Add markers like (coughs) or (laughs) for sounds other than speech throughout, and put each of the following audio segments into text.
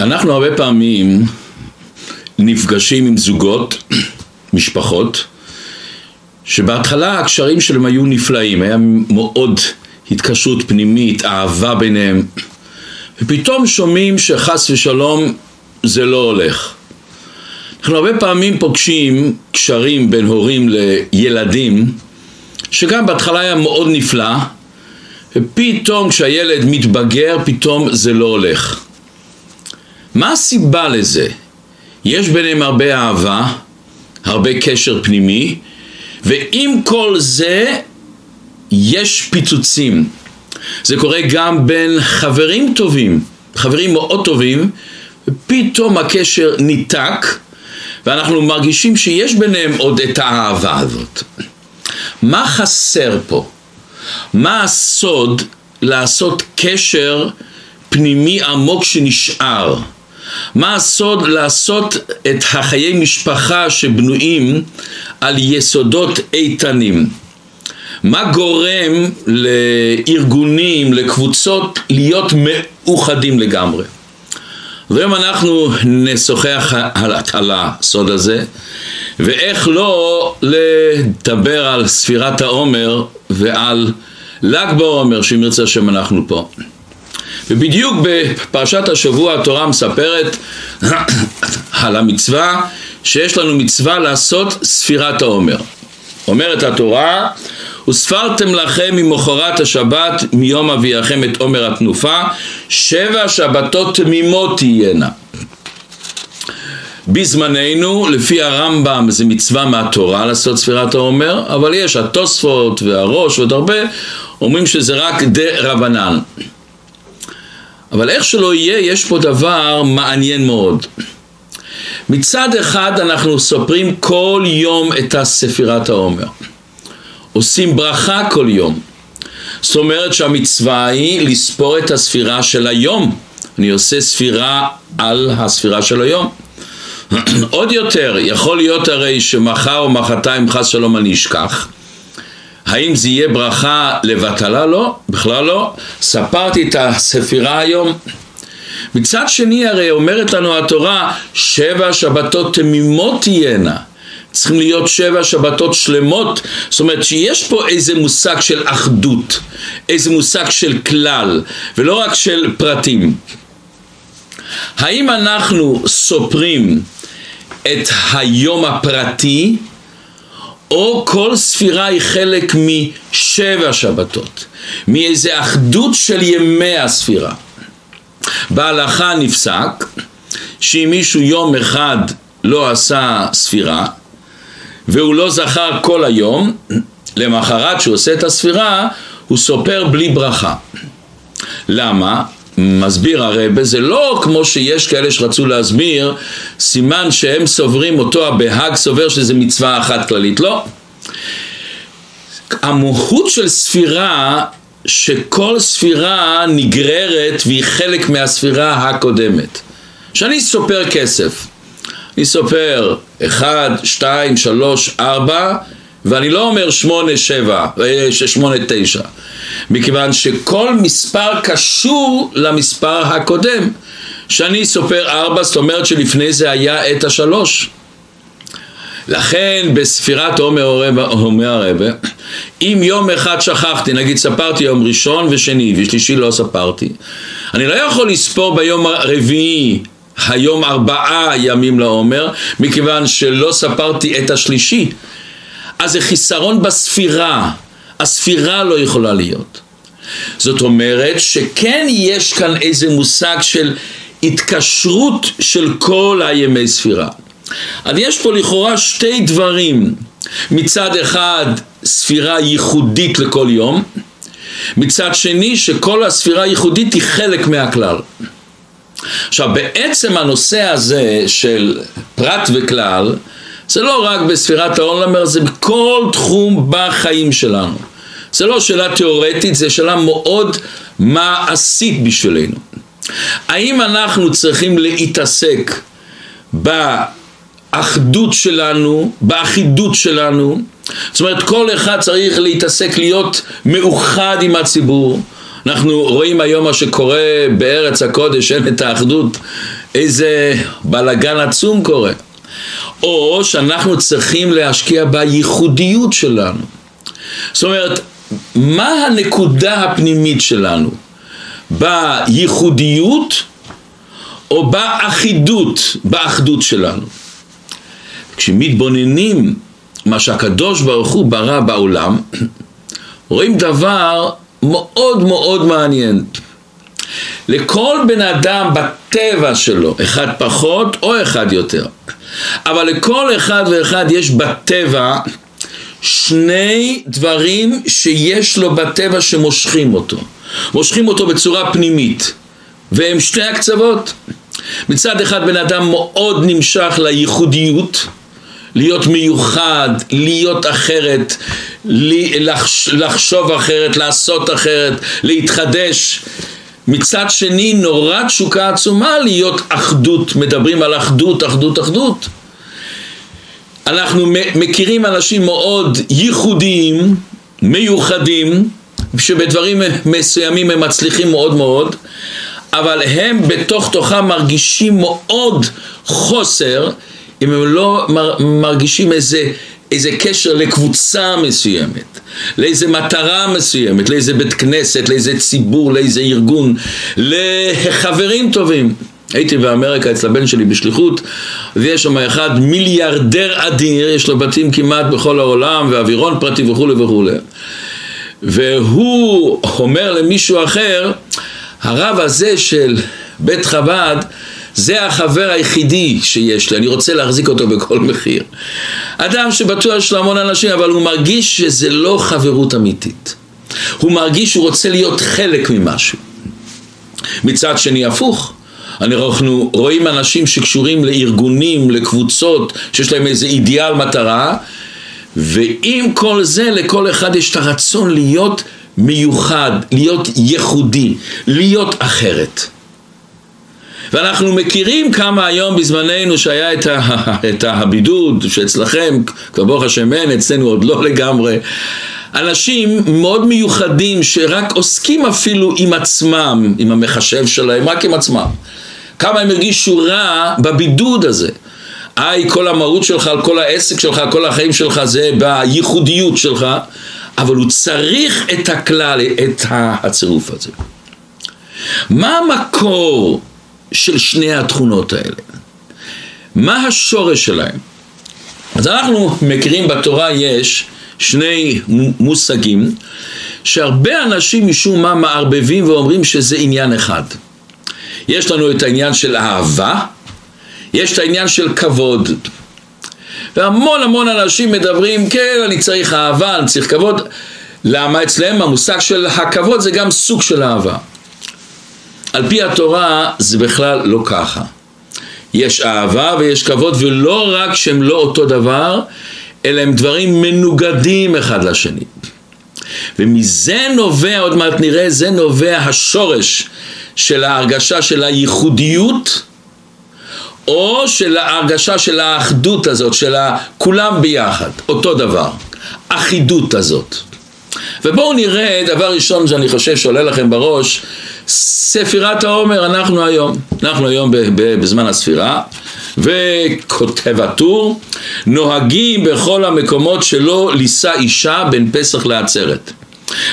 אנחנו הרבה פעמים נפגשים עם זוגות, משפחות, שבהתחלה הקשרים שלהם היו נפלאים, היה מאוד התקשרות פנימית, אהבה ביניהם, ופתאום שומעים שחס ושלום זה לא הולך. אנחנו הרבה פעמים פוגשים קשרים בין הורים לילדים, שגם בהתחלה היה מאוד נפלא, ופתאום כשהילד מתבגר, פתאום זה לא הולך. מה הסיבה לזה? יש ביניהם הרבה אהבה, הרבה קשר פנימי, ועם כל זה יש פיצוצים. זה קורה גם בין חברים טובים, חברים מאוד טובים, ופתאום הקשר ניתק, ואנחנו מרגישים שיש ביניהם עוד את האהבה הזאת. מה חסר פה? מה הסוד לעשות קשר פנימי עמוק שנשאר? מה הסוד לעשות את החיי משפחה שבנויים על יסודות איתנים? מה גורם לארגונים, לקבוצות, להיות מאוחדים לגמרי? והיום אנחנו נשוחח על, על הסוד הזה, ואיך לא לדבר על ספירת העומר ועל ל"ג בעומר, שאם ירצה השם אנחנו פה. ובדיוק בפרשת השבוע התורה מספרת (clears throat) על המצווה שיש לנו מצווה לעשות ספירת העומר. אומרת התורה, וספרתם לכם ממחרת השבת מיום אביאכם את עומר התנופה, שבע שבתות תמימות תהיינה. בזמננו, לפי הרמב"ם זה מצווה מהתורה לעשות ספירת העומר, אבל יש התוספות והראש ועוד הרבה אומרים שזה רק דה רבנן. אבל איך שלא יהיה, יש פה דבר מעניין מאוד. מצד אחד אנחנו סופרים כל יום את הספירת העומר. עושים ברכה כל יום. זאת אומרת שהמצווה היא לספור את הספירה של היום. אני עושה ספירה על הספירה של היום. (clears throat) עוד יותר, יכול להיות הרי שמחר או מחרתיים חס שלום אני אשכח. האם זה יהיה ברכה לבטלה? לא, בכלל לא. ספרתי את הספירה היום. מצד שני הרי אומרת לנו התורה שבע שבתות תמימות תהיינה צריכים להיות שבע שבתות שלמות זאת אומרת שיש פה איזה מושג של אחדות איזה מושג של כלל ולא רק של פרטים האם אנחנו סופרים את היום הפרטי או כל ספירה היא חלק משבע שבתות מאיזה אחדות של ימי הספירה בהלכה נפסק שאם מישהו יום אחד לא עשה ספירה והוא לא זכר כל היום, למחרת שהוא עושה את הספירה, הוא סופר בלי ברכה. למה? מסביר הרבה, זה לא כמו שיש כאלה שרצו להסביר, סימן שהם סוברים אותו, הבהאג סובר שזה מצווה אחת כללית. לא. המהות של ספירה שכל ספירה נגררת והיא חלק מהספירה הקודמת. כשאני סופר כסף, אני סופר 1, 2, 3, 4 ואני לא אומר 8, 7, 8, 9 מכיוון שכל מספר קשור למספר הקודם כשאני סופר 4 זאת אומרת שלפני זה היה את השלוש לכן בספירת עומר הרבה, אם יום אחד שכחתי, נגיד ספרתי יום ראשון ושני ושלישי לא ספרתי, אני לא יכול לספור ביום הרביעי היום ארבעה ימים לעומר, מכיוון שלא ספרתי את השלישי. אז זה חיסרון בספירה, הספירה לא יכולה להיות. זאת אומרת שכן יש כאן איזה מושג של התקשרות של כל הימי ספירה. אז יש פה לכאורה שתי דברים, מצד אחד ספירה ייחודית לכל יום, מצד שני שכל הספירה הייחודית היא חלק מהכלל. עכשיו בעצם הנושא הזה של פרט וכלל זה לא רק בספירת העולמר, זה בכל תחום בחיים שלנו. זה לא שאלה תיאורטית, זה שאלה מאוד מעשית בשבילנו. האם אנחנו צריכים להתעסק. באחדות שלנו, באחידות שלנו. זאת אומרת, כל אחד צריך להתעסק, להיות מאוחד עם הציבור. אנחנו רואים היום מה שקורה בארץ הקודש, אין את האחדות איזה בלגן עצום קורה. או שאנחנו צריכים להשקיע בייחודיות שלנו. זאת אומרת, מה הנקודה הפנימית שלנו? בייחודיות או באחידות, באחדות שלנו? כשמתבוננים מה שהקדוש ברוך הוא ברא בעולם, רואים דבר מאוד מאוד מעניין. לכל בן אדם בטבע שלו, אחד פחות או אחד יותר, אבל לכל אחד ואחד יש בטבע שני דברים שיש לו בטבע שמושכים אותו. מושכים אותו בצורה פנימית, והם שתי הקצוות. מצד אחד בן אדם מאוד נמשך לייחודיות, להיות מיוחד, להיות אחרת, לחשוב אחרת, לעשות אחרת, להתחדש. מצד שני נורא תשוקה עצומה להיות אחדות, מדברים על אחדות, אחדות, אחדות. אנחנו מכירים אנשים מאוד ייחודיים, מיוחדים, שבדברים מסוימים הם מצליחים מאוד מאוד, אבל הם בתוך תוכם מרגישים מאוד חוסר אם הם לא מרגישים איזה, איזה קשר לקבוצה מסוימת, לאיזה מטרה מסוימת, לאיזה בית כנסת, לאיזה ציבור, לאיזה ארגון, לחברים טובים. הייתי באמריקה אצל הבן שלי בשליחות ויש שם אחד מיליארדר אדיר, יש לו בתים כמעט בכל העולם ואווירון פרטי וכולי וכולי והוא אומר למישהו אחר הרב הזה של בית חב"ד זה החבר היחידי שיש לי, אני רוצה להחזיק אותו בכל מחיר. אדם שבטוח יש לו המון אנשים, אבל הוא מרגיש שזה לא חברות אמיתית. הוא מרגיש שהוא רוצה להיות חלק ממשהו. מצד שני הפוך, אנחנו רואים אנשים שקשורים לארגונים, לקבוצות, שיש להם איזה אידיאל מטרה, ועם כל זה לכל אחד יש את הרצון להיות מיוחד, להיות ייחודי, להיות אחרת. ואנחנו מכירים כמה היום בזמננו שהיה את, ה, (laughs) את הבידוד שאצלכם, כבר ברוך השם אין, אצלנו עוד לא לגמרי. אנשים מאוד מיוחדים שרק עוסקים אפילו עם עצמם, עם המחשב שלהם, רק עם עצמם. כמה הם הרגישו רע בבידוד הזה. היי, כל המהות שלך, כל העסק שלך, כל החיים שלך זה בייחודיות שלך, אבל הוא צריך את הכלל, את הצירוף הזה. מה המקור של שני התכונות האלה? מה השורש שלהם? אז אנחנו מכירים בתורה יש שני מושגים שהרבה אנשים משום מה מערבבים ואומרים שזה עניין אחד. יש לנו את העניין של אהבה, יש את העניין של כבוד. והמון המון אנשים מדברים, כן, אני צריך אהבה, אני צריך כבוד. למה אצלם המושג של הכבוד זה גם סוג של אהבה. על פי התורה זה בכלל לא ככה. יש אהבה ויש כבוד, ולא רק שהם לא אותו דבר, אלא הם דברים מנוגדים אחד לשני. ומזה נובע, עוד מעט נראה, זה נובע השורש של ההרגשה של הייחודיות, או של ההרגשה של האחדות הזאת, של כולם ביחד, אותו דבר, אחידות הזאת. ובואו נראה, דבר ראשון שאני חושב שעולה לכם בראש, ספירת העומר, אנחנו היום, אנחנו היום בזמן הספירה, וכותב הטור, נוהגים בכל המקומות שלא לישא אישה בין פסח לעצרת.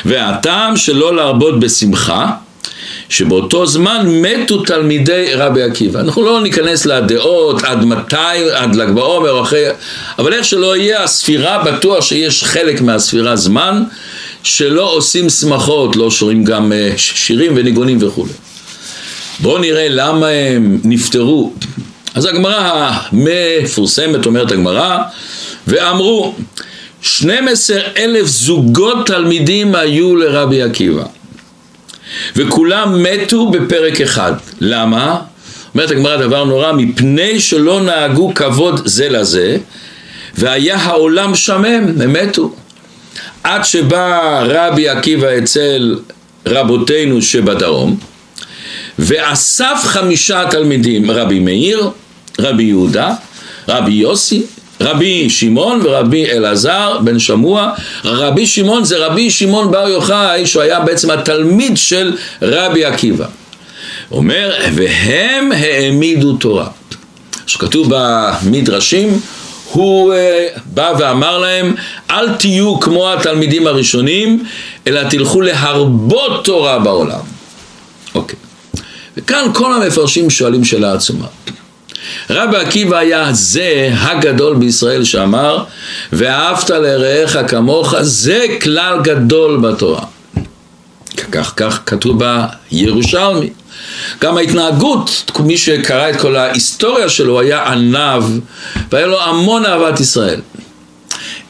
והטעם שלא להרבות בשמחה, שבאותו זמן מתו תלמידי רבי עקיבא. אנחנו לא ניכנס לדעות עד מתי, עד ל"ג בעומר אחרי, אבל איך שלא יהיה, הספירה בטוח שיש חלק מהספירה זמן שלא עושים שמחות, לא שרים גם אה, שירים וניגונים וכולי. בואו נראה למה הם נפטרו. אז הגמרא המפורסמת אומרת הגמרא, ואמרו 12 אלף זוגות תלמידים היו לרבי עקיבא וכולם מתו בפרק אחד. למה? אומרת הגמרא דבר נורא, מפני שלא נהגו כבוד זה לזה והיה העולם שמם, הם מתו. עד שבא רבי עקיבא אצל רבותינו שבדרום ואסף חמישה תלמידים, רבי מאיר, רבי יהודה, רבי יוסי, רבי שמעון ורבי אלעזר בן שמוע. רבי שמעון זה רבי שמעון בר יוחאי שהוא היה בעצם התלמיד של רבי עקיבא. אומר, והם העמידו תורה. שכתוב במדרשים, הוא uh, בא ואמר להם, אל תהיו כמו התלמידים הראשונים, אלא תלכו להרבות תורה בעולם. אוקיי. וכאן כל המפרשים שואלים שאלה עצומה. רבי עקיבא היה זה הגדול בישראל שאמר, ואהבת לרעך כמוך, זה כלל גדול בתורה. כך, כך כתוב בירושלמי. גם ההתנהגות, מי שקרא את כל ההיסטוריה שלו היה עניו והיה לו המון אהבת ישראל.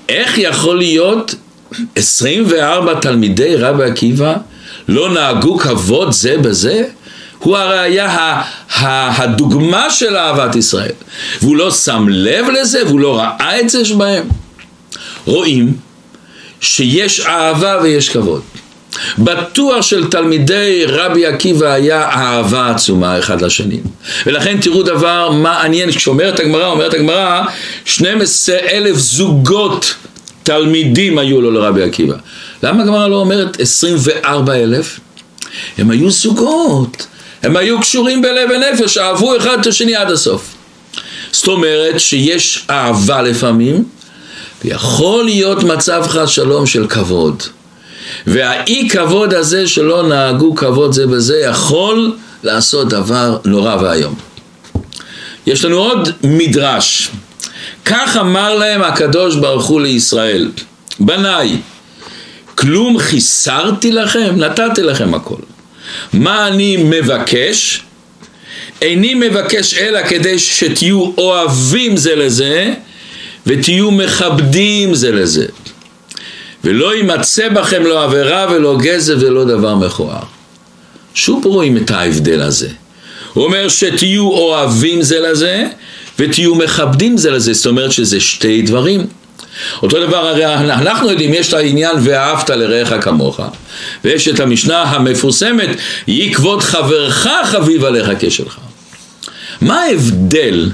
איך יכול להיות 24 תלמידי רבי עקיבא לא נהגו כבוד זה בזה? הוא הרי היה הדוגמה של אהבת ישראל. והוא לא שם לב לזה והוא לא ראה את זה שבהם. רואים שיש אהבה ויש כבוד. בטוח של תלמידי רבי עקיבא היה אהבה עצומה אחד לשני. ולכן תראו דבר מעניין כשאומרת הגמרא, אומרת הגמרא 12 אלף זוגות תלמידים היו לו לרבי עקיבא. למה הגמרא לא אומרת 24 אלף? הם היו זוגות הם היו קשורים בלב ונפש, אהבו אחד את השני עד הסוף זאת אומרת שיש אהבה לפעמים ויכול להיות מצב חס שלום של כבוד והאי כבוד הזה שלא נהגו כבוד זה בזה יכול לעשות דבר נורא ואיום. יש לנו עוד מדרש. כך אמר להם הקדוש ברוך הוא לישראל, בניי, כלום חיסרתי לכם? נתתי לכם הכל. מה אני מבקש? איני מבקש אלא כדי שתהיו אוהבים זה לזה ותהיו מכבדים זה לזה. ולא יימצא בכם לא עבירה ולא גזל ולא דבר מכוער. שוב רואים את ההבדל הזה. הוא אומר שתהיו אוהבים זה לזה ותהיו מכבדים זה לזה, זאת אומרת שזה שתי דברים. אותו דבר הרי אנחנו יודעים, יש את העניין ואהבת לרעך כמוך ויש את המשנה המפורסמת, יהי כבוד חברך חביב עליך כשלך. מה ההבדל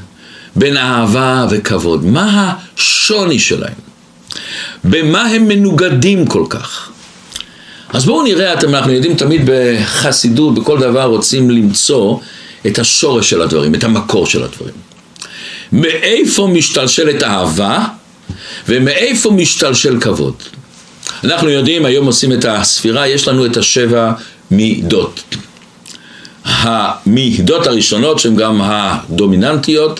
בין אהבה וכבוד? מה השוני שלהם? במה הם מנוגדים כל כך? אז בואו נראה, אתם, אנחנו יודעים תמיד בחסידות, בכל דבר רוצים למצוא את השורש של הדברים, את המקור של הדברים. מאיפה משתלשלת אהבה ומאיפה משתלשל כבוד? אנחנו יודעים, היום עושים את הספירה, יש לנו את השבע מידות. המידות הראשונות שהן גם הדומיננטיות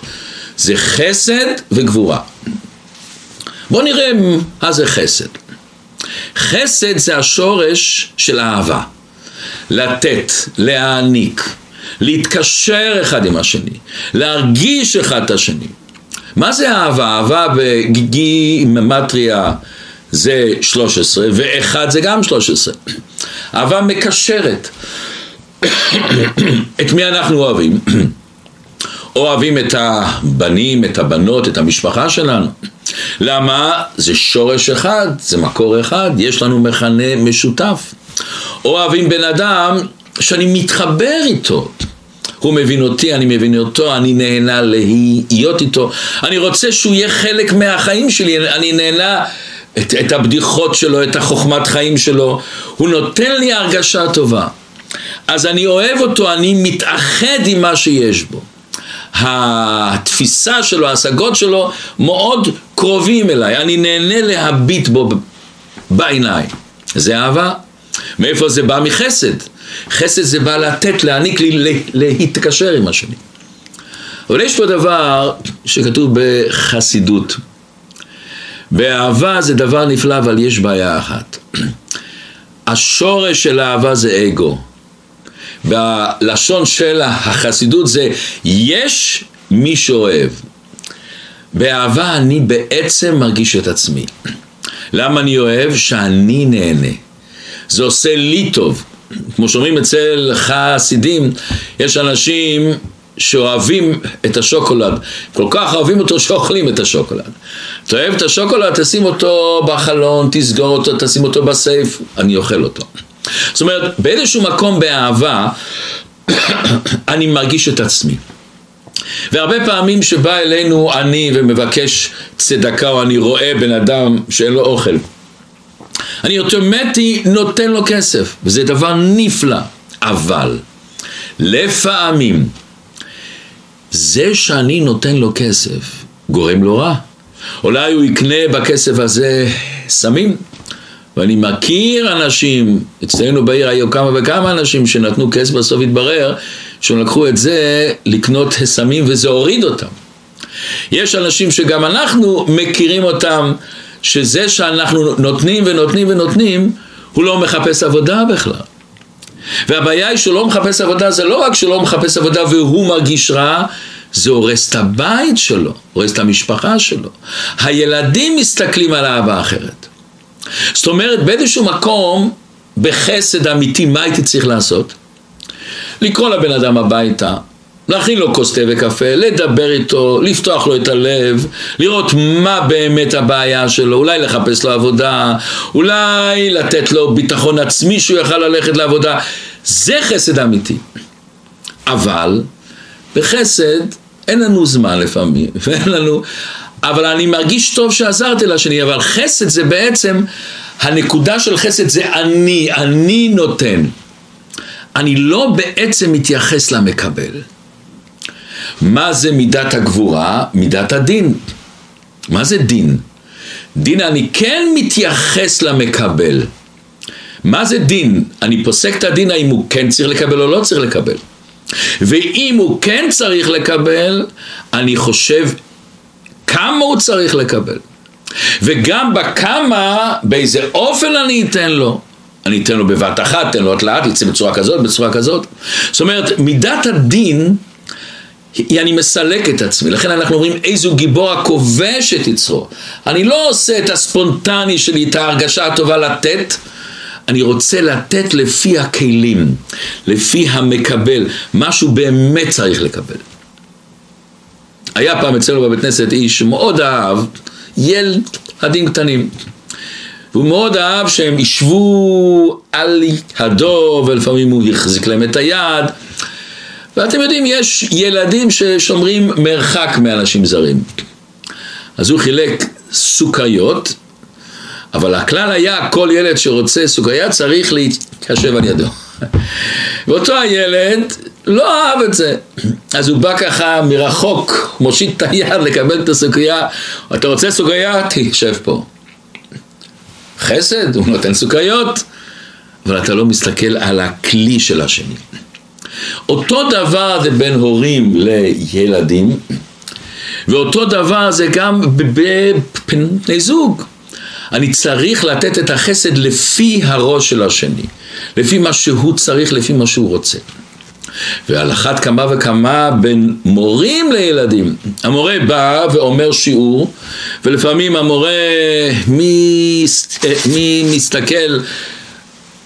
זה חסד וגבורה. בואו נראה מה זה חסד. חסד זה השורש של אהבה. לתת, להעניק, להתקשר אחד עם השני, להרגיש אחד את השני. מה זה אהבה? אהבה בגימטריה זה 13 ואחד זה גם 13. אהבה מקשרת. את מי אנחנו אוהבים? אוהבים את הבנים, את הבנות, את המשפחה שלנו. למה? זה שורש אחד, זה מקור אחד, יש לנו מכנה משותף. אוהבים בן אדם שאני מתחבר איתו. הוא מבין אותי, אני מבין אותו, אני נהנה להיות איתו. אני רוצה שהוא יהיה חלק מהחיים שלי, אני נהנה את, את הבדיחות שלו, את החוכמת חיים שלו. הוא נותן לי הרגשה טובה. אז אני אוהב אותו, אני מתאחד עם מה שיש בו. התפיסה שלו, ההשגות שלו, מאוד קרובים אליי, אני נהנה להביט בו בעיניים. זה אהבה. מאיפה זה בא? מחסד. חסד זה בא לתת, להעניק לי, להתקשר עם השני. אבל יש פה דבר שכתוב בחסידות. באהבה זה דבר נפלא, אבל יש בעיה אחת. (clears throat) השורש של אהבה זה אגו. בלשון של החסידות זה יש מי שאוהב. באהבה אני בעצם מרגיש את עצמי. (clears throat) למה אני אוהב? שאני נהנה. זה עושה לי טוב. כמו שאומרים אצל חסידים, יש אנשים שאוהבים את השוקולד, כל כך אוהבים אותו שאוכלים את השוקולד. אתה אוהב את השוקולד, תשים אותו בחלון, תסגור אותו, תשים אותו בסייף, אני אוכל אותו. זאת אומרת, באיזשהו מקום באהבה, (coughs) אני מרגיש את עצמי. והרבה פעמים שבא אלינו אני ומבקש צדקה או אני רואה בן אדם שאין לו אוכל אני אוטומטי נותן לו כסף וזה דבר נפלא אבל לפעמים, זה שאני נותן לו כסף גורם לו רע. אולי הוא יקנה בכסף הזה סמים. ואני מכיר אנשים, אצלנו בעיר היו כמה וכמה אנשים שנתנו כסף, בסוף התברר שהם לקחו את זה לקנות סמים וזה הוריד אותם. יש אנשים שגם אנחנו מכירים אותם, שזה שאנחנו נותנים ונותנים ונותנים, הוא לא מחפש עבודה בכלל. והבעיה היא שהוא לא מחפש עבודה, זה לא רק שהוא לא מחפש עבודה והוא מרגיש רע, זה הורס את הבית שלו, הורס את המשפחה שלו. הילדים מסתכלים על אהבה אחרת. זאת אומרת, באיזשהו מקום, בחסד אמיתי, מה הייתי צריך לעשות? לקרוא לבן אדם הביתה, להכין לו כוס תה וקפה, לדבר איתו, לפתוח לו את הלב, לראות מה באמת הבעיה שלו, אולי לחפש לו עבודה, אולי לתת לו ביטחון עצמי שהוא יוכל ללכת לעבודה, זה חסד אמיתי. אבל בחסד אין לנו זמן לפעמים, (laughs) ואין לנו... אבל אני מרגיש טוב שעזרתי לשני, אבל חסד זה בעצם, הנקודה של חסד זה אני, אני נותן. אני לא בעצם מתייחס למקבל. מה זה מידת הגבורה? מידת הדין. מה זה דין? דין אני כן מתייחס למקבל. מה זה דין? אני פוסק את הדין האם הוא כן צריך לקבל או לא צריך לקבל. ואם הוא כן צריך לקבל, אני חושב כמה הוא צריך לקבל. וגם בכמה, באיזה אופן אני אתן לו. אני אתן לו בבת אחת, אתן לו לאט, יצא בצורה כזאת, בצורה כזאת. זאת אומרת, מידת הדין, היא אני מסלק את עצמי. לכן אנחנו אומרים, איזו גיבור הכובש את יצרו. אני לא עושה את הספונטני שלי, את ההרגשה הטובה לתת. אני רוצה לתת לפי הכלים, לפי המקבל, מה שהוא באמת צריך לקבל. היה פעם אצלנו בבית כנסת איש שמאוד אהב ילדים קטנים. והוא מאוד אהב שהם ישבו על ידו ולפעמים הוא יחזיק להם את היד. ואתם יודעים, יש ילדים ששומרים מרחק מאנשים זרים. אז הוא חילק סוכריות, אבל הכלל היה כל ילד שרוצה סוכריה צריך להתיישב על ידו. ואותו הילד לא אהב את זה. אז הוא בא ככה מרחוק, מושיט את היד לקבל את הסוכריה, אתה רוצה סוכריה? תשב פה. חסד, הוא נותן סוכריות, אבל אתה לא מסתכל על הכלי של השני. אותו דבר זה בין הורים לילדים, ואותו דבר זה גם בבני זוג. אני צריך לתת את החסד לפי הראש של השני, לפי מה שהוא צריך, לפי מה שהוא רוצה. ועל אחת כמה וכמה בין מורים לילדים. המורה בא ואומר שיעור, ולפעמים המורה, מי, מי מסתכל,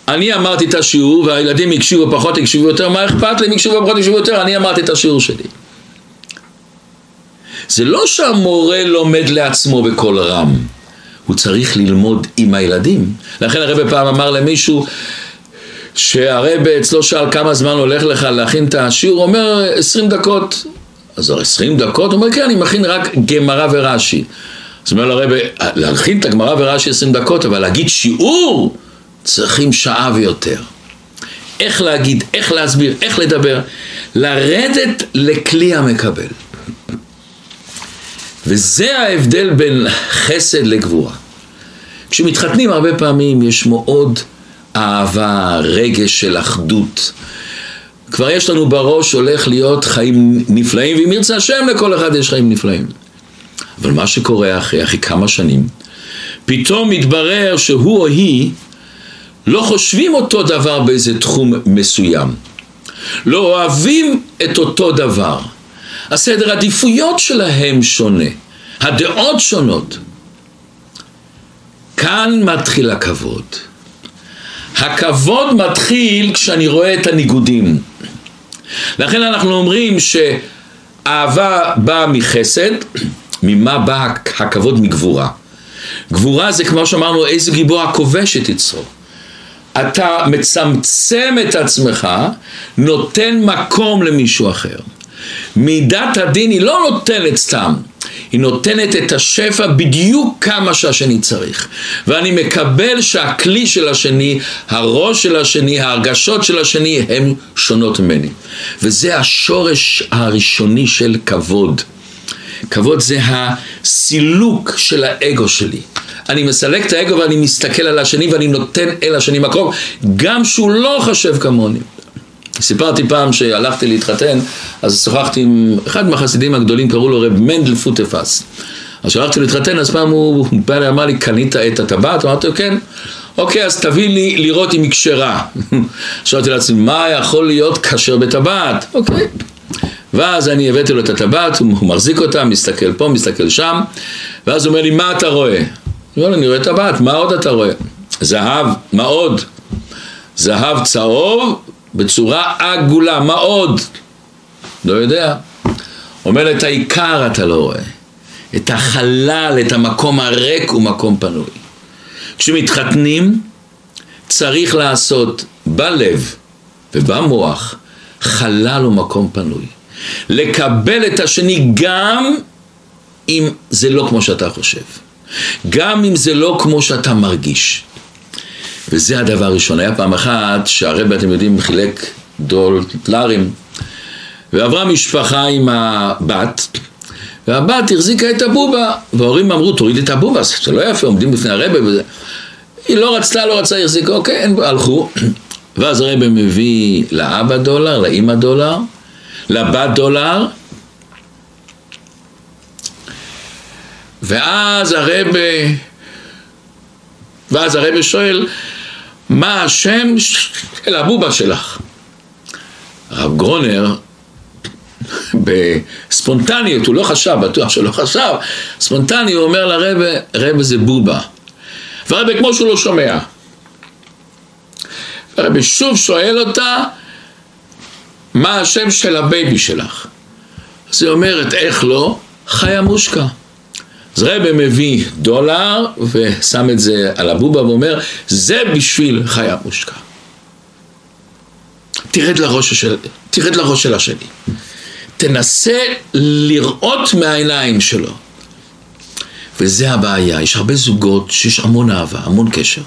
אני אמרתי את השיעור, והילדים הקשיבו פחות, הקשיבו יותר, מה אכפת לי? הם הקשיבו פחות, הקשיבו יותר, אני אמרתי את השיעור שלי. זה לא שהמורה לומד לעצמו בקול רם, הוא צריך ללמוד עם הילדים. לכן הרב פעם אמר למישהו, שהרבה אצלו שאל כמה זמן הולך לך להכין את השיעור, הוא אומר עשרים דקות. אז עשרים דקות? הוא אומר כן, אני מכין רק גמרא ורש"י. אז אומר לרבה, להכין את הגמרא ורש"י עשרים דקות, אבל להגיד שיעור צריכים שעה ויותר. איך להגיד, איך להסביר, איך לדבר, לרדת לכלי המקבל. וזה ההבדל בין חסד לגבורה. כשמתחתנים הרבה פעמים יש מאוד אהבה, רגש של אחדות. כבר יש לנו בראש הולך להיות חיים נפלאים, ואם ירצה השם לכל אחד יש חיים נפלאים. אבל מה שקורה אחרי, אחרי כמה שנים, פתאום מתברר שהוא או היא לא חושבים אותו דבר באיזה תחום מסוים. לא אוהבים את אותו דבר. הסדר עדיפויות שלהם שונה. הדעות שונות. כאן מתחיל הכבוד. הכבוד מתחיל כשאני רואה את הניגודים. לכן אנחנו אומרים שאהבה באה מחסד, ממה בא הכבוד מגבורה. גבורה זה כמו שאמרנו, איזה גיבור הכובש את יצרו. אתה מצמצם את עצמך, נותן מקום למישהו אחר. מידת הדין היא לא נותנת סתם, היא נותנת את השפע בדיוק כמה שהשני צריך. ואני מקבל שהכלי של השני, הראש של השני, ההרגשות של השני, הן שונות ממני. וזה השורש הראשוני של כבוד. כבוד זה הסילוק של האגו שלי. אני מסלק את האגו ואני מסתכל על השני ואני נותן אל השני מקום, גם שהוא לא חושב כמוני. סיפרתי פעם שהלכתי להתחתן, אז שוחחתי עם אחד מהחסידים הגדולים, קראו לו רב מנדל פוטפס. אז כשהלכתי להתחתן, אז פעם הוא בא אליי, אמר לי, קנית את הטבעת? אמרתי לו, כן. אוקיי, אז תביא לי לראות אם היא כשרה. (laughs) שאלתי לעצמי, מה יכול להיות כשר בטבעת? אוקיי. ואז אני הבאתי לו את הטבעת, הוא מחזיק אותה, מסתכל פה, מסתכל שם, ואז הוא אומר לי, מה אתה רואה? לא, אני רואה טבעת, מה עוד אתה רואה? זהב, מה עוד? זהב צהוב בצורה עגולה, מה עוד? לא יודע. אומר את העיקר אתה לא רואה. את החלל, את המקום הריק ומקום פנוי. כשמתחתנים צריך לעשות בלב ובמוח חלל ומקום פנוי. לקבל את השני גם אם זה לא כמו שאתה חושב. גם אם זה לא כמו שאתה מרגיש. וזה הדבר הראשון. היה פעם אחת שהרבי, אתם יודעים, חילק דולרים, ועברה משפחה עם הבת, והבת החזיקה את הבובה, וההורים אמרו, תוריד את הבובה, זה לא יפה, עומדים בפני הרבי וזה. היא לא רצתה, לא רצתה, החזיקה, אוקיי, אין, הלכו. ואז הרבי מביא לאבא דולר, לאימא דולר, לבת דולר, ואז הרבי, ואז הרבי שואל, מה השם של הבובה שלך? הרב גרונר, בספונטניות, הוא לא חשב, בטוח שלא חשב, ספונטני, הוא אומר לרבה, רבה זה בובה. והרבה כמו שהוא לא שומע. הרבי שוב שואל אותה, מה השם של ה baby שלך? אז היא אומרת, איך לא? חיה מושקה. אז רבי מביא דולר ושם את זה על הבובה ואומר, זה בשביל חיה מושקה. תרד לראש של, תרד לראש של השני. תנסה לראות מהעיניים שלו. וזה הבעיה, יש הרבה זוגות שיש המון אהבה, המון קשר.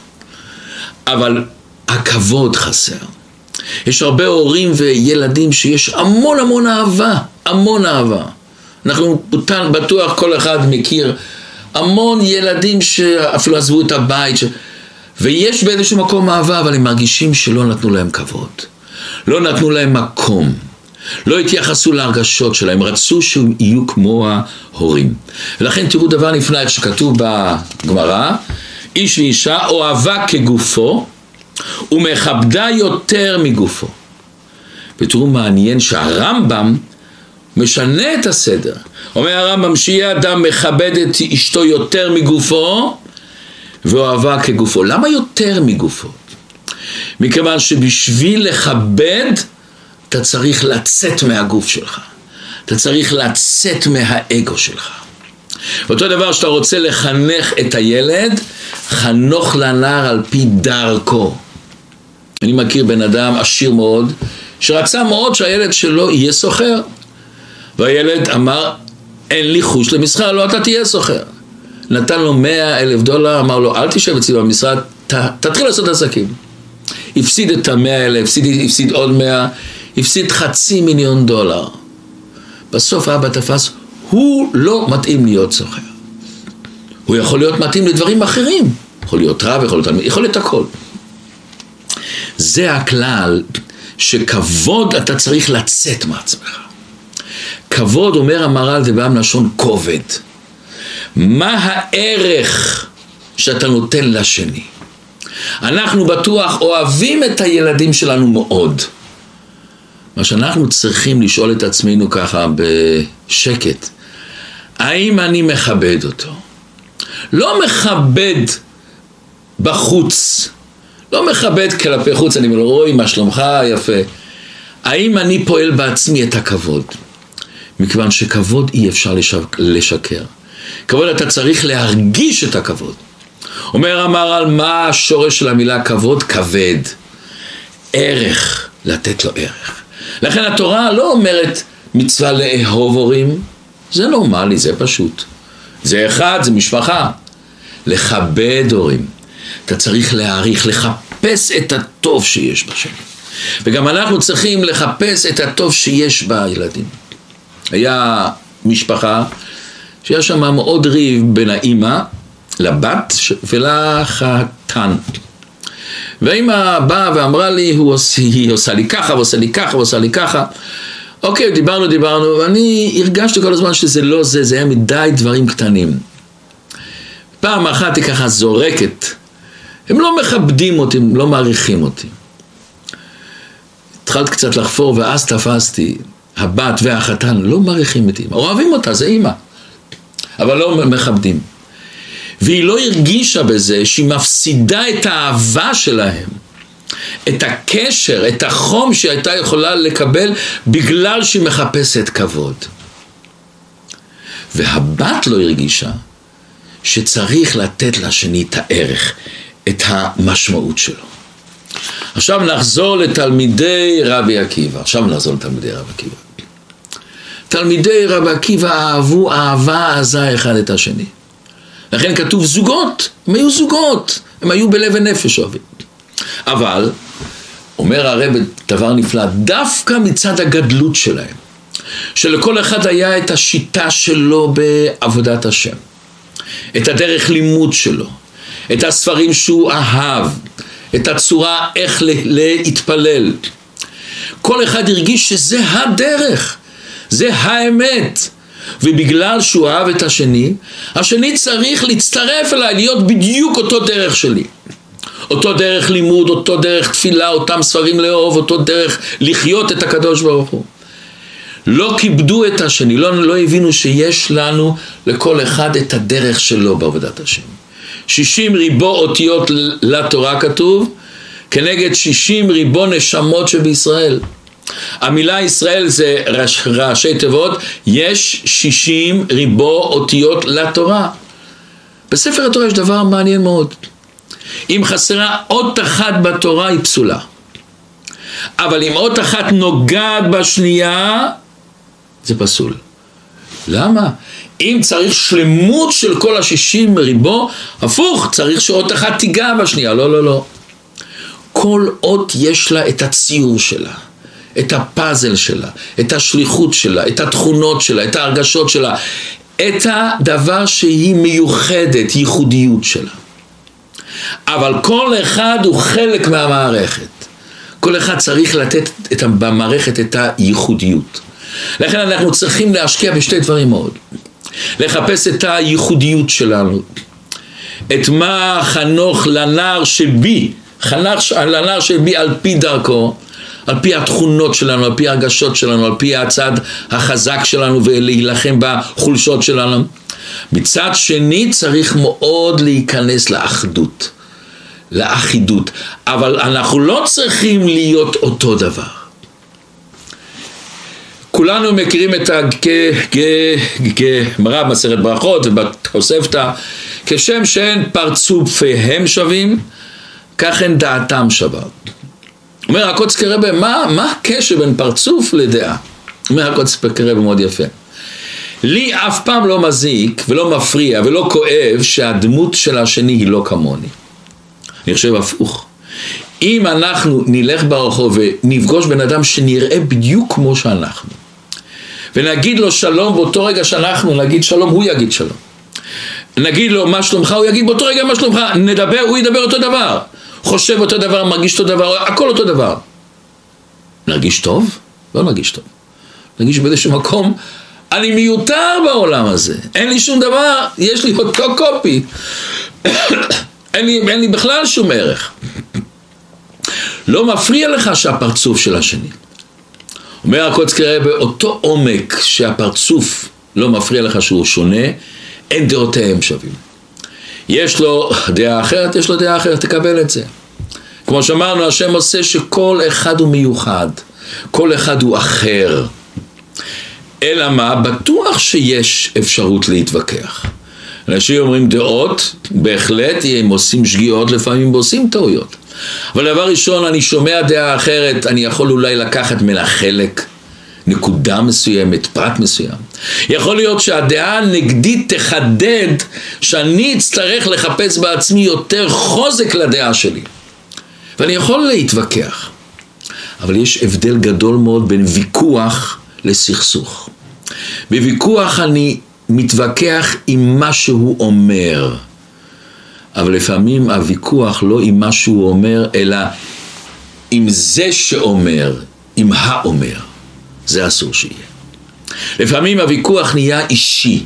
אבל הכבוד חסר. יש הרבה הורים וילדים שיש המון המון אהבה, המון אהבה. אנחנו בטוח כל אחד מכיר המון ילדים שאפילו עזבו את הבית ש... ויש באיזשהו מקום אהבה אבל הם מרגישים שלא נתנו להם כבוד לא נתנו להם מקום לא התייחסו להרגשות שלהם, רצו שהם יהיו כמו ההורים. ולכן תראו דבר נפלא איך שכתוב בגמרא, איש ואישה אוהבה כגופו ומכבדה יותר מגופו. ותראו מעניין שהרמב"ם משנה את הסדר. אומר הרמב"ם שיהיה אדם מכבד את אשתו יותר מגופו ואוהבה כגופו. למה יותר מגופו? מכיוון שבשביל לכבד אתה צריך לצאת מהגוף שלך. אתה צריך לצאת מהאגו שלך. אותו דבר שאתה רוצה לחנך את הילד, חנוך לנער על פי דרכו. אני מכיר בן אדם עשיר מאוד, שרצה מאוד שהילד שלו יהיה סוחר. והילד אמר, אין לי חוש למסחר, לא אתה תהיה סוחר. נתן לו מאה אלף דולר, אמר לו, אל תשב אצלי במשרד, ת, תתחיל לעשות עסקים. הפסיד את המאה אלף, הפסיד, הפסיד עוד מאה, הפסיד חצי מיליון דולר. בסוף האבא תפס, הוא לא מתאים להיות סוחר. הוא יכול להיות מתאים לדברים אחרים. יכול להיות רב, יכול להיות, יכול להיות הכל. זה הכלל שכבוד אתה צריך לצאת מעצמך. כבוד, אומר המהר"ל, זה בא מלשון כובד. מה הערך שאתה נותן לשני? אנחנו בטוח אוהבים את הילדים שלנו מאוד. מה שאנחנו צריכים לשאול את עצמנו ככה בשקט, האם אני מכבד אותו? לא מכבד בחוץ, לא מכבד כלפי חוץ, אני אומר, אוי, מה שלומך יפה. האם אני פועל בעצמי את הכבוד? מכיוון שכבוד אי אפשר לשקר. כבוד אתה צריך להרגיש את הכבוד. אומר המהר"ל, מה השורש של המילה כבוד? כבד. ערך, לתת לו ערך. לכן התורה לא אומרת מצווה לאהוב הורים, זה נורמלי, זה פשוט. זה אחד, זה משפחה. לכבד הורים. אתה צריך להעריך, לחפש את הטוב שיש בשני. וגם אנחנו צריכים לחפש את הטוב שיש בילדים. היה משפחה שהיה שם מאוד ריב בין האימא לבת ולחתן. והאימא באה ואמרה לי, הוא עושה, היא עושה לי ככה, ועושה לי ככה, ועושה לי ככה. אוקיי, דיברנו, דיברנו, ואני הרגשתי כל הזמן שזה לא זה, זה היה מדי דברים קטנים. פעם אחת היא ככה זורקת, הם לא מכבדים אותי, הם לא מעריכים אותי. התחלת קצת לחפור ואז תפסתי, הבת והחתן לא מעריכים את אימא, אוהבים אותה, זה אימא, אבל לא מכבדים. והיא לא הרגישה בזה שהיא מפסידה את האהבה שלהם, את הקשר, את החום שהיא הייתה יכולה לקבל בגלל שהיא מחפשת כבוד. והבת לא הרגישה שצריך לתת לשני את הערך, את המשמעות שלו. עכשיו נחזור לתלמידי רבי עקיבא. עכשיו נחזור לתלמידי רבי עקיבא. תלמידי רבי עקיבא אהבו אהבה עזה אחד את השני. לכן כתוב זוגות, הם היו זוגות, הם היו בלב ונפש אוהבים. אבל, אומר הרב דבר נפלא, דווקא מצד הגדלות שלהם, שלכל אחד היה את השיטה שלו בעבודת השם, את הדרך לימוד שלו, את הספרים שהוא אהב, את הצורה איך להתפלל. כל אחד הרגיש שזה הדרך, זה האמת. ובגלל שהוא אהב את השני, השני צריך להצטרף אליי, להיות בדיוק אותו דרך שלי. אותו דרך לימוד, אותו דרך תפילה, אותם ספרים לאהוב, אותו דרך לחיות את הקדוש ברוך הוא. לא כיבדו את השני, לא, לא הבינו שיש לנו לכל אחד את הדרך שלו בעבודת השם. שישים ריבו אותיות לתורה כתוב, כנגד שישים ריבו נשמות שבישראל. המילה ישראל זה ראשי תיבות, יש שישים ריבו אותיות לתורה. בספר התורה יש דבר מעניין מאוד. אם חסרה אות אחת בתורה היא פסולה. אבל אם אות אחת נוגעת בשנייה, זה פסול. למה? אם צריך שלמות של כל השישים ריבו, הפוך, צריך שאות אחת תיגע בשנייה. לא, לא, לא. כל אות יש לה את הציור שלה. את הפאזל שלה, את השליחות שלה, את התכונות שלה, את ההרגשות שלה, את הדבר שהיא מיוחדת, ייחודיות שלה. אבל כל אחד הוא חלק מהמערכת. כל אחד צריך לתת את, במערכת את הייחודיות. לכן אנחנו צריכים להשקיע בשתי דברים מאוד. לחפש את הייחודיות שלנו. את מה חנוך לנער שבי, חנך לנער שבי על פי דרכו, על פי התכונות שלנו, על פי הרגשות שלנו, על פי הצד החזק שלנו ולהילחם בחולשות שלנו. מצד שני צריך מאוד להיכנס לאחדות, לאחידות, אבל אנחנו לא צריכים להיות אותו דבר. כולנו מכירים את הגמרא במסכת ברכות ובתוספתא כשם שאין פרצופיהם שווים, כך אין דעתם שווה. אומר הקוצקי רבה, מה, מה הקשר בין פרצוף לדעה? אומר הקוצקי רבה מאוד יפה. לי אף פעם לא מזיק ולא מפריע ולא כואב שהדמות של השני היא לא כמוני. אני חושב הפוך. אם אנחנו נלך ברחוב ונפגוש בן אדם שנראה בדיוק כמו שאנחנו, ונגיד לו שלום באותו רגע שאנחנו נגיד שלום, הוא יגיד שלום. נגיד לו מה שלומך, הוא יגיד באותו רגע מה שלומך, נדבר, הוא ידבר אותו דבר. חושב אותו דבר, מרגיש אותו דבר, הכל אותו דבר. נרגיש טוב? לא נרגיש טוב. נרגיש באיזשהו מקום, אני מיותר בעולם הזה, אין לי שום דבר, יש לי אותו קופי. אין, לי, אין לי בכלל שום ערך. לא מפריע לך שהפרצוף של השני. אומר הקוצקי באותו עומק שהפרצוף לא מפריע לך שהוא שונה, אין דעותיהם שווים. יש לו דעה אחרת, יש לו דעה אחרת, תקבל את זה. כמו שאמרנו, השם עושה שכל אחד הוא מיוחד, כל אחד הוא אחר. אלא מה? בטוח שיש אפשרות להתווכח. אנשים אומרים דעות, בהחלט הם עושים שגיאות, לפעמים עושים טעויות. אבל דבר ראשון, אני שומע דעה אחרת, אני יכול אולי לקחת ממנה חלק, נקודה מסוימת, פרט מסוים. יכול להיות שהדעה הנגדית תחדד שאני אצטרך לחפש בעצמי יותר חוזק לדעה שלי. ואני יכול להתווכח, אבל יש הבדל גדול מאוד בין ויכוח לסכסוך. בוויכוח אני מתווכח עם מה שהוא אומר, אבל לפעמים הוויכוח לא עם מה שהוא אומר, אלא עם זה שאומר, עם האומר. זה אסור שיהיה. לפעמים הוויכוח נהיה אישי.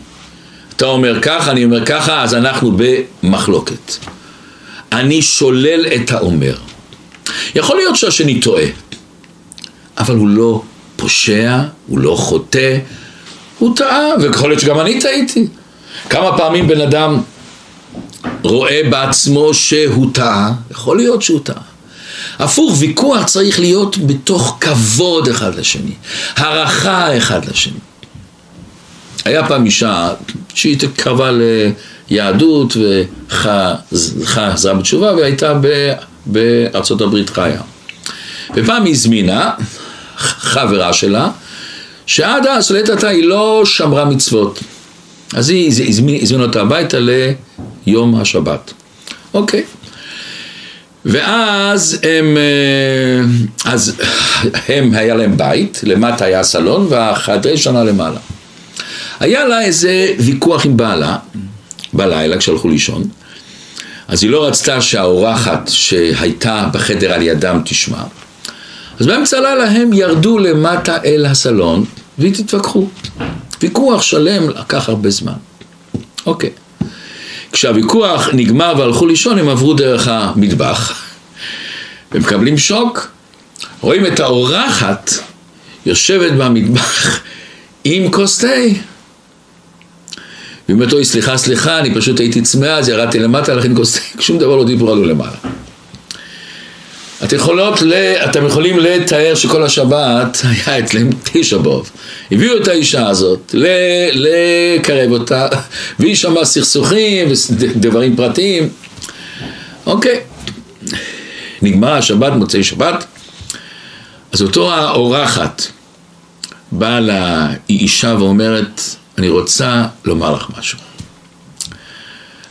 אתה אומר ככה, אני אומר ככה, אז אנחנו במחלוקת. אני שולל את האומר. יכול להיות שהשני טועה, אבל הוא לא פושע, הוא לא חוטא, הוא טעה, ויכול להיות שגם אני טעיתי. כמה פעמים בן אדם רואה בעצמו שהוא טעה, יכול להיות שהוא טעה. הפוך, ויכוח צריך להיות בתוך כבוד אחד לשני, הערכה אחד לשני. היה פעם אישה שהיא התקרבה ליהדות וחזרה בתשובה והייתה בארצות הברית חיה. ופעם היא הזמינה חברה שלה, שעד אז לעת עתה היא לא שמרה מצוות. אז היא הזמינה אותה הביתה ליום השבת. אוקיי. ואז הם, אה, אז הם, היה להם בית, למטה היה סלון והחדרי שנה למעלה. היה לה איזה ויכוח עם בעלה, בלילה כשהלכו לישון, אז היא לא רצתה שהאורחת שהייתה בחדר על ידם תשמע. אז באמצע הלילה הם ירדו למטה אל הסלון והתווכחו. ויכוח שלם לקח הרבה זמן. אוקיי. כשהוויכוח נגמר והלכו לישון הם עברו דרך המטבח ומקבלים שוק. רואים את האורחת יושבת במטבח עם כוס תה. והיא אומרת לו, סליחה, סליחה, אני פשוט הייתי צמאה, אז ירדתי למטה, לכן כוס (laughs) שום דבר לא דיברו עליו למעלה. את יכולות, אתם יכולים לתאר שכל השבת (laughs) היה אצלם תשע באב. הביאו את האישה הזאת לקרב אותה, (laughs) והיא שמעה סכסוכים ודברים פרטיים. אוקיי, נגמר השבת, מוצאי שבת, אז אותו האורחת באה לאישה ואומרת, אני רוצה לומר לך משהו.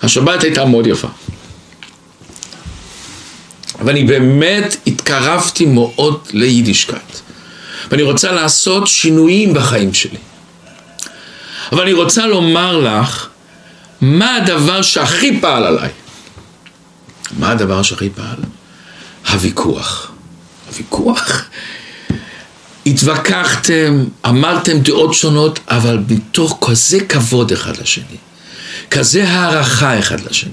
השבת הייתה מאוד יפה. ואני באמת התקרבתי מאוד ליידישקייט. ואני רוצה לעשות שינויים בחיים שלי. אבל אני רוצה לומר לך מה הדבר שהכי פעל עליי. מה הדבר שהכי פעל? הוויכוח. הוויכוח? התווכחתם, אמרתם דעות שונות, אבל מתוך כזה כבוד אחד לשני, כזה הערכה אחד לשני,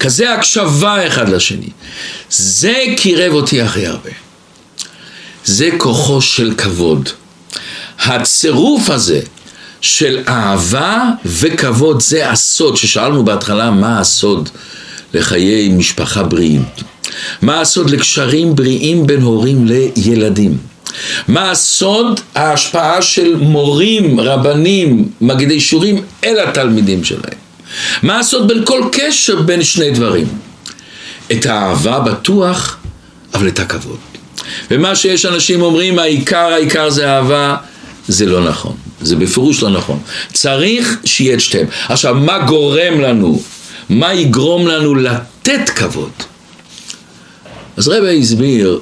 כזה הקשבה אחד לשני, זה קירב אותי הכי הרבה. זה כוחו של כבוד. הצירוף הזה של אהבה וכבוד זה הסוד ששאלנו בהתחלה מה הסוד לחיי משפחה בריאים. מה הסוד לקשרים בריאים בין הורים לילדים. מה הסוד ההשפעה של מורים, רבנים, מגידי שיעורים אל התלמידים שלהם. מה הסוד בין כל קשר בין שני דברים. את האהבה בטוח, אבל את הכבוד. ומה שיש אנשים אומרים, העיקר, העיקר זה אהבה, זה לא נכון. זה בפירוש לא נכון. צריך שיהיה את שתיהם. עכשיו, מה גורם לנו? מה יגרום לנו לתת כבוד? אז רבי הסביר,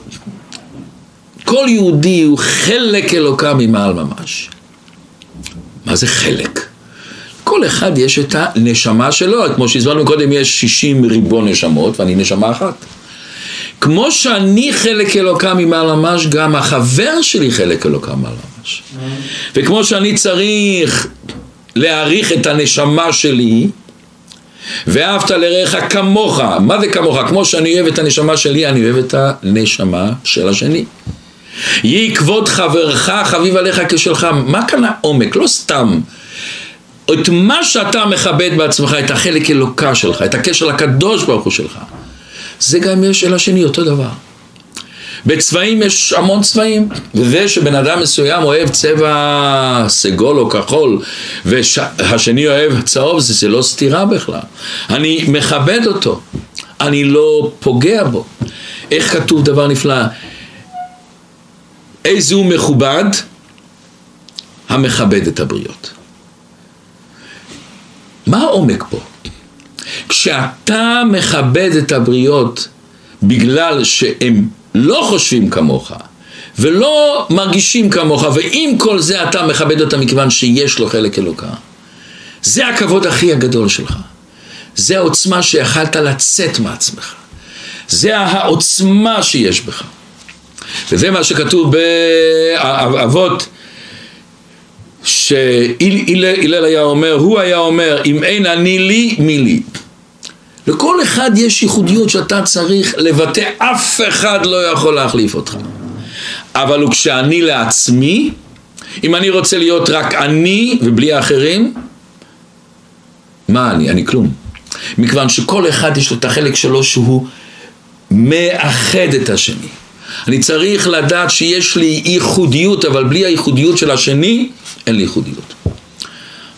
כל יהודי הוא חלק אלוקה ממעל ממש. מה זה חלק? כל אחד יש את הנשמה שלו, כמו שהסברנו קודם, יש 60 ריבון נשמות ואני נשמה אחת. כמו שאני חלק אלוקה ממעל ממש, גם החבר שלי חלק אלוקה ממעל ממש. וכמו שאני צריך להעריך את הנשמה שלי, ואהבת לרעך כמוך, מה זה כמוך? כמו שאני אוהב את הנשמה שלי, אני אוהב את הנשמה של השני. יהי כבוד חברך חביב עליך כשלך, מה כאן העומק? לא סתם. את מה שאתה מכבד בעצמך, את החלק אלוקה שלך, את הקשר לקדוש ברוך הוא שלך. זה גם יש אל השני אותו דבר. בצבעים יש המון צבעים, וזה שבן אדם מסוים אוהב צבע סגול או כחול והשני אוהב צהוב, זה, זה לא סתירה בכלל. אני מכבד אותו, אני לא פוגע בו. איך כתוב דבר נפלא? איזה הוא מכובד? המכבד את הבריות. מה העומק פה? כשאתה מכבד את הבריות בגלל שהם לא חושבים כמוך ולא מרגישים כמוך ועם כל זה אתה מכבד אותם מכיוון שיש לו חלק אלוקה זה הכבוד הכי הגדול שלך זה העוצמה שיכלת לצאת מעצמך זה העוצמה שיש בך וזה מה שכתוב באבות שהלל היה אומר, הוא היה אומר, אם אין אני לי, מי לי. לכל אחד יש ייחודיות שאתה צריך לבטא, אף אחד לא יכול להחליף אותך. אבל הוא כשאני לעצמי, אם אני רוצה להיות רק אני ובלי האחרים, מה אני? אני כלום. מכיוון שכל אחד יש לו את החלק שלו שהוא מאחד את השני. אני צריך לדעת שיש לי ייחודיות, אבל בלי הייחודיות של השני, אין לי ייחודיות.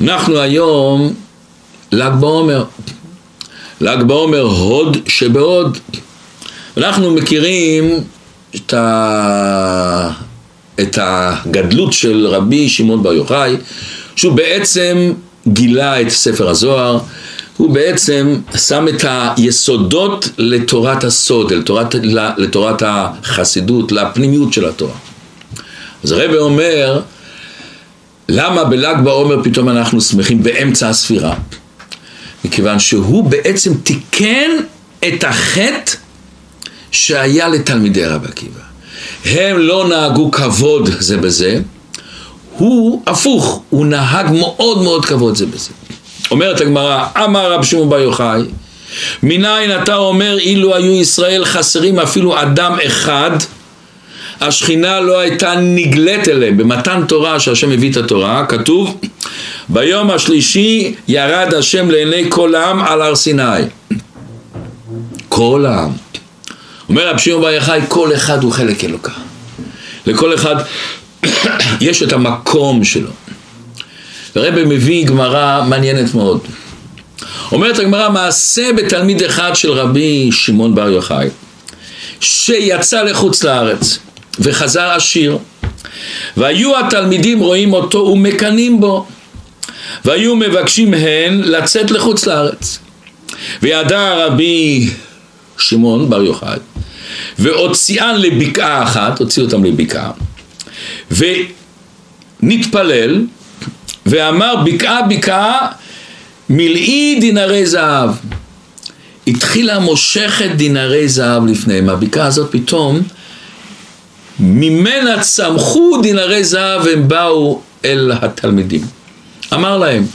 אנחנו היום ל"ג בעומר. ל"ג בעומר הוד שבהוד. אנחנו מכירים את, ה... את הגדלות של רבי שמעון בר יוחאי, שהוא בעצם גילה את ספר הזוהר, הוא בעצם שם את היסודות לתורת הסוד, לתורת, לתורת החסידות, לפנימיות של התורה. אז הרב אומר, למה בל"ג בעומר פתאום אנחנו שמחים באמצע הספירה? מכיוון שהוא בעצם תיקן את החטא שהיה לתלמידי רב עקיבא. הם לא נהגו כבוד זה בזה, הוא הפוך, הוא נהג מאוד מאוד כבוד זה בזה. אומרת הגמרא, אמר רב שמעון בר יוחאי, מניין אתה אומר אילו היו ישראל חסרים אפילו אדם אחד, השכינה לא הייתה נגלית אליהם. במתן תורה שהשם הביא את התורה, כתוב ביום השלישי ירד השם לעיני כל העם על הר סיני. כל העם. אומר רב שמעון בר יוחאי, כל אחד הוא חלק אלוקה. לכל אחד יש את המקום שלו. הרב מביא גמרא מעניינת מאוד. אומרת הגמרא מעשה בתלמיד אחד של רבי שמעון בר יוחאי שיצא לחוץ לארץ וחזר עשיר והיו התלמידים רואים אותו ומקנאים בו והיו מבקשים הן לצאת לחוץ לארץ וידע רבי שמעון בר יוחאי והוציאן לבקעה אחת, הוציא אותם לבקעה ונתפלל ואמר בקעה בקעה מלאי דינרי זהב. התחילה מושכת דינרי זהב לפניהם. הבקעה הזאת פתאום, ממנה צמחו דינרי זהב והם באו אל התלמידים. אמר להם,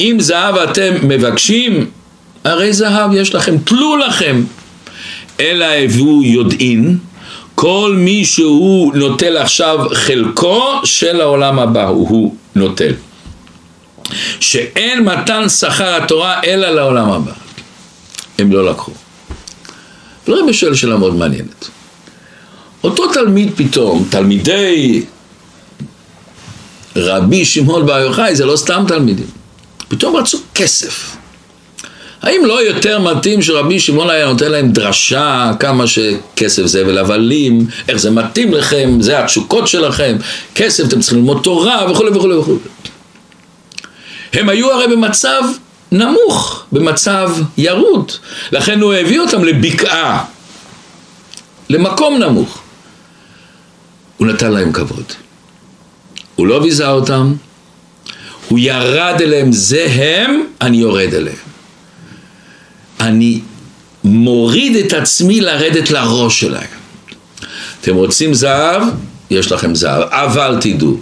אם זהב אתם מבקשים, הרי זהב יש לכם, תלו לכם. אלא הביאו יודעין, כל מי שהוא נוטל עכשיו חלקו של העולם הבא, הוא נוטל. שאין מתן שכר התורה אלא לעולם הבא. הם לא לקחו. ורבי שואל שאלה מאוד מעניינת. אותו תלמיד פתאום, תלמידי רבי שמעון בר יוחאי זה לא סתם תלמידים, פתאום רצו כסף. האם לא יותר מתאים שרבי שמעון היה נותן להם דרשה כמה שכסף זה ולבלים, איך זה מתאים לכם, זה התשוקות שלכם, כסף אתם צריכים ללמוד תורה וכולי וכולי וכולי. הם היו הרי במצב נמוך, במצב ירוד, לכן הוא הביא אותם לבקעה, למקום נמוך. הוא נתן להם כבוד. הוא לא ביזה אותם, הוא ירד אליהם, זה הם, אני יורד אליהם. אני מוריד את עצמי לרדת לראש שלהם. אתם רוצים זהב? יש לכם זהב, אבל תדעו,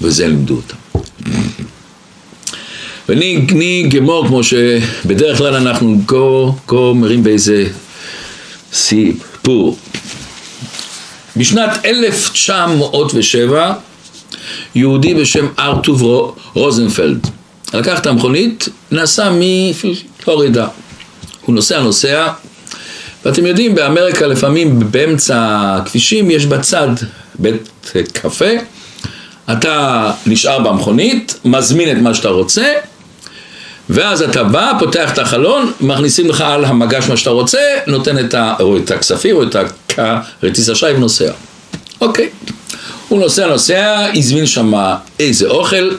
וזה לימדו אותם. ואני גמור כמו שבדרך כלל אנחנו כה אומרים באיזה סיפור. בשנת 1907 יהודי בשם ארטוב רוזנפלד לקח את המכונית, נסע מפלורידה. הוא נוסע נוסע, ואתם יודעים באמריקה לפעמים באמצע הכבישים יש בצד בית קפה, אתה נשאר במכונית, מזמין את מה שאתה רוצה ואז אתה בא, פותח את החלון, מכניסים לך על המגש מה שאתה רוצה, נותן את, ה, או את הכספים או את הכרטיס אשראי ונוסע. אוקיי. הוא נוסע, נוסע, הזמין שם איזה אוכל,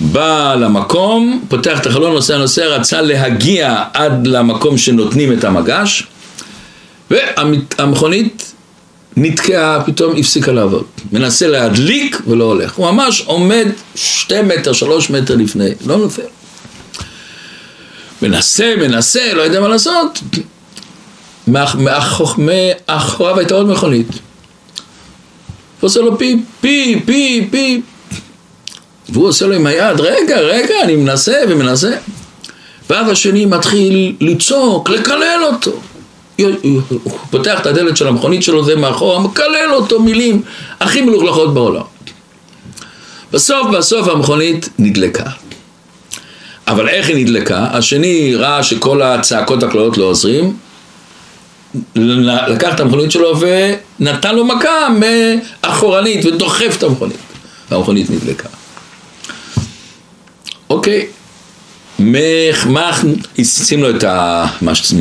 בא למקום, פותח את החלון, נוסע נוסע, רצה להגיע עד למקום שנותנים את המגש, והמכונית נתקעה, פתאום הפסיקה לעבוד. מנסה להדליק ולא הולך. הוא ממש עומד שתי מטר, שלוש מטר לפני, לא נופל. מנסה, מנסה, לא יודע מה לעשות. מאחוריו הייתה עוד מכונית. ועושה לו פי, פי, פי, פי. והוא עושה לו עם היד, רגע, רגע, אני מנסה ומנסה. ואז השני מתחיל לצעוק, לקלל אותו. הוא פותח את הדלת של המכונית שלו, זה מאחורה, מקלל אותו מילים הכי מלוכלכות בעולם. בסוף, בסוף המכונית נדלקה. אבל איך היא נדלקה? השני ראה שכל הצעקות הקללות לא עוזרים, לקח את המכונית שלו ונתן לו מכה מאחורנית ודוחף את המכונית. והמכונית נדלקה. אוקיי, מה שים לו את ה...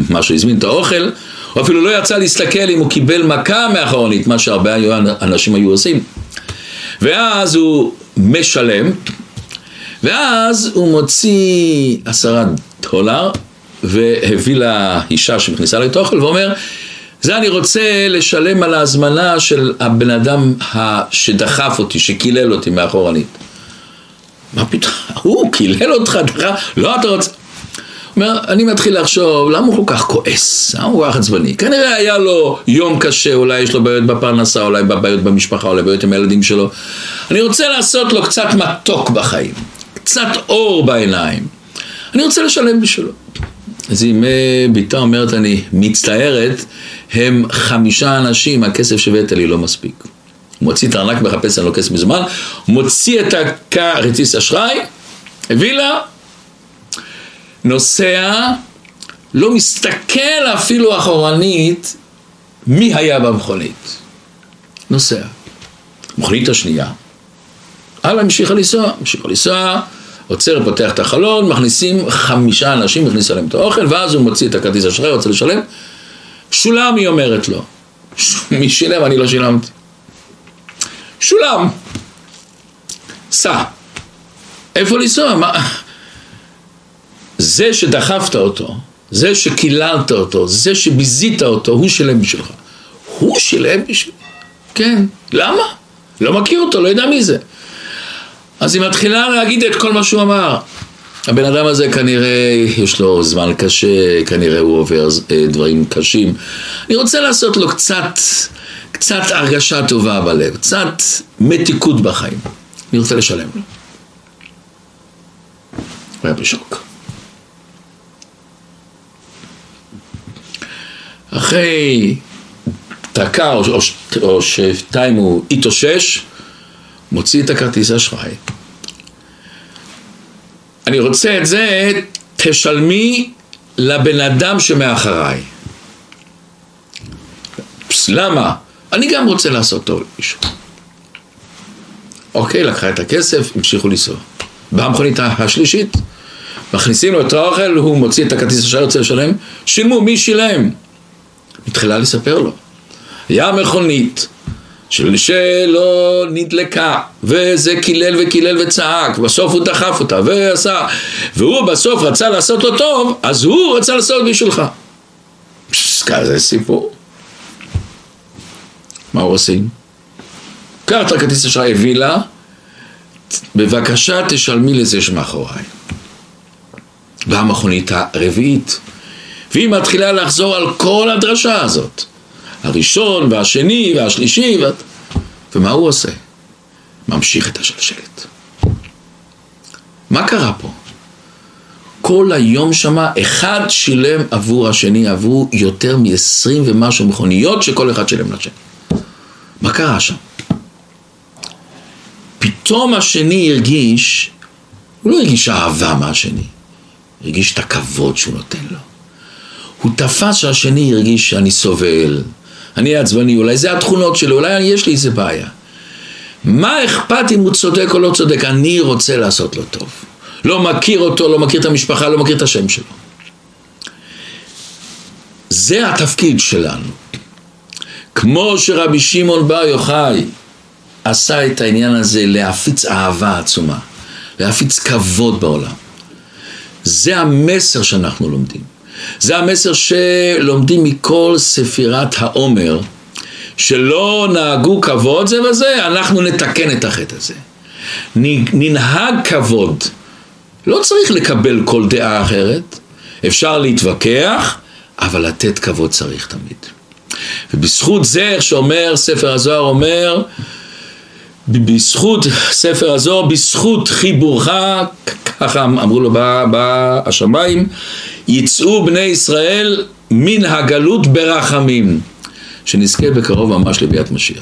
מה שהזמין את האוכל, הוא אפילו לא יצא להסתכל אם הוא קיבל מכה מאחורנית, מה שהרבה אנשים היו עושים. ואז הוא משלם, ואז הוא מוציא עשרה דולר והביא לאישה שמכניסה לו את האוכל ואומר זה אני רוצה לשלם על ההזמנה של הבן אדם שדחף אותי, שקילל אותי מאחורנית. מה פתאום? הוא קילל אותך, דחף? לא, אתה רוצה... אומר, אני מתחיל לחשוב, למה הוא כל כך כועס? למה הוא כל כך עצבני? כנראה היה לו יום קשה, אולי יש לו בעיות בפרנסה, אולי בעיות במשפחה, אולי בעיות עם הילדים שלו. אני רוצה לעשות לו קצת מתוק בחיים, קצת אור בעיניים. אני רוצה לשלם בשבילו. אז אם ביתה אומרת, אני מצטערת, הם חמישה אנשים, הכסף שהבאת לי לא מספיק. מוציא את הארנק, מחפש אני לו כסף מזמן, מוציא את הכרטיס אשראי, הביא לה, נוסע, לא מסתכל אפילו אחורנית מי היה במכונית. נוסע. מכונית השנייה. הלאה, המשיכה לנסוע, המשיכה לנסוע, עוצר, פותח את החלון, מכניסים חמישה אנשים, מכניס עליהם את האוכל, ואז הוא מוציא את הכרטיס אשראי, רוצה לשלם. שולם, היא אומרת לו. (laughs) מי שילם? אני לא שילמתי. שולם. סע. איפה לנסוע? מה? זה שדחפת אותו, זה שקיללת אותו, זה שביזית אותו, הוא שילם בשבילך. הוא שילם בשביל... כן. למה? לא מכיר אותו, לא יודע מי זה. אז היא מתחילה להגיד את כל מה שהוא אמר. הבן אדם הזה כנראה יש לו זמן קשה, כנראה הוא עובר אה, דברים קשים. אני רוצה לעשות לו קצת, קצת הרגשה טובה בלב, קצת מתיקות בחיים. אני רוצה לשלם לו. הוא היה בשוק. אחרי דקה או, או, או שתיים הוא התאושש, מוציא את הכרטיס האשראי. אני רוצה את זה, תשלמי לבן אדם שמאחריי. למה? אני גם רוצה לעשות טוב למישהו. אוקיי, לקחה את הכסף, המשיכו לנסוע. באה המכונית השלישית, מכניסים לו את האוכל, הוא מוציא את הכרטיס אשראי, רוצה לשלם, שילמו, מי שילם? מתחילה לספר לו. היה מכונית של שלא נדלקה, וזה קילל וקילל וצעק, בסוף הוא דחף אותה ועשה, והוא בסוף רצה לעשות לו טוב, אז הוא רצה לעשות בשבילך. כזה סיפור. מה עושים? קח את הכרטיס אשראי, הביא לה, בבקשה תשלמי לזה שמאחוריי. והמכונית הרביעית, והיא מתחילה לחזור על כל הדרשה הזאת. הראשון והשני והשלישי, ואת... ומה הוא עושה? ממשיך את השלשלת. מה קרה פה? כל היום שמה, אחד שילם עבור השני, עבור יותר מ-20 ומשהו מכוניות שכל אחד שילם לשני. מה קרה שם? פתאום השני הרגיש, הוא לא הרגיש אהבה מהשני, הרגיש את הכבוד שהוא נותן לו. הוא תפס שהשני הרגיש שאני סובל, אני עצבני, אולי זה התכונות שלו, אולי יש לי איזה בעיה. מה אכפת אם הוא צודק או לא צודק? אני רוצה לעשות לו טוב. לא מכיר אותו, לא מכיר את המשפחה, לא מכיר את השם שלו. זה התפקיד שלנו. כמו שרבי שמעון בר יוחאי עשה את העניין הזה להפיץ אהבה עצומה. להפיץ כבוד בעולם. זה המסר שאנחנו לומדים. זה המסר שלומדים מכל ספירת העומר, שלא נהגו כבוד זה וזה, אנחנו נתקן את החטא הזה. ננהג כבוד. לא צריך לקבל כל דעה אחרת, אפשר להתווכח, אבל לתת כבוד צריך תמיד. ובזכות זה, איך שאומר ספר הזוהר אומר, בזכות ספר הזוהר, בזכות חיבורך, ככה אמרו לו בשמיים, יצאו בני ישראל מן הגלות ברחמים, שנזכה בקרוב ממש לביאת משיח.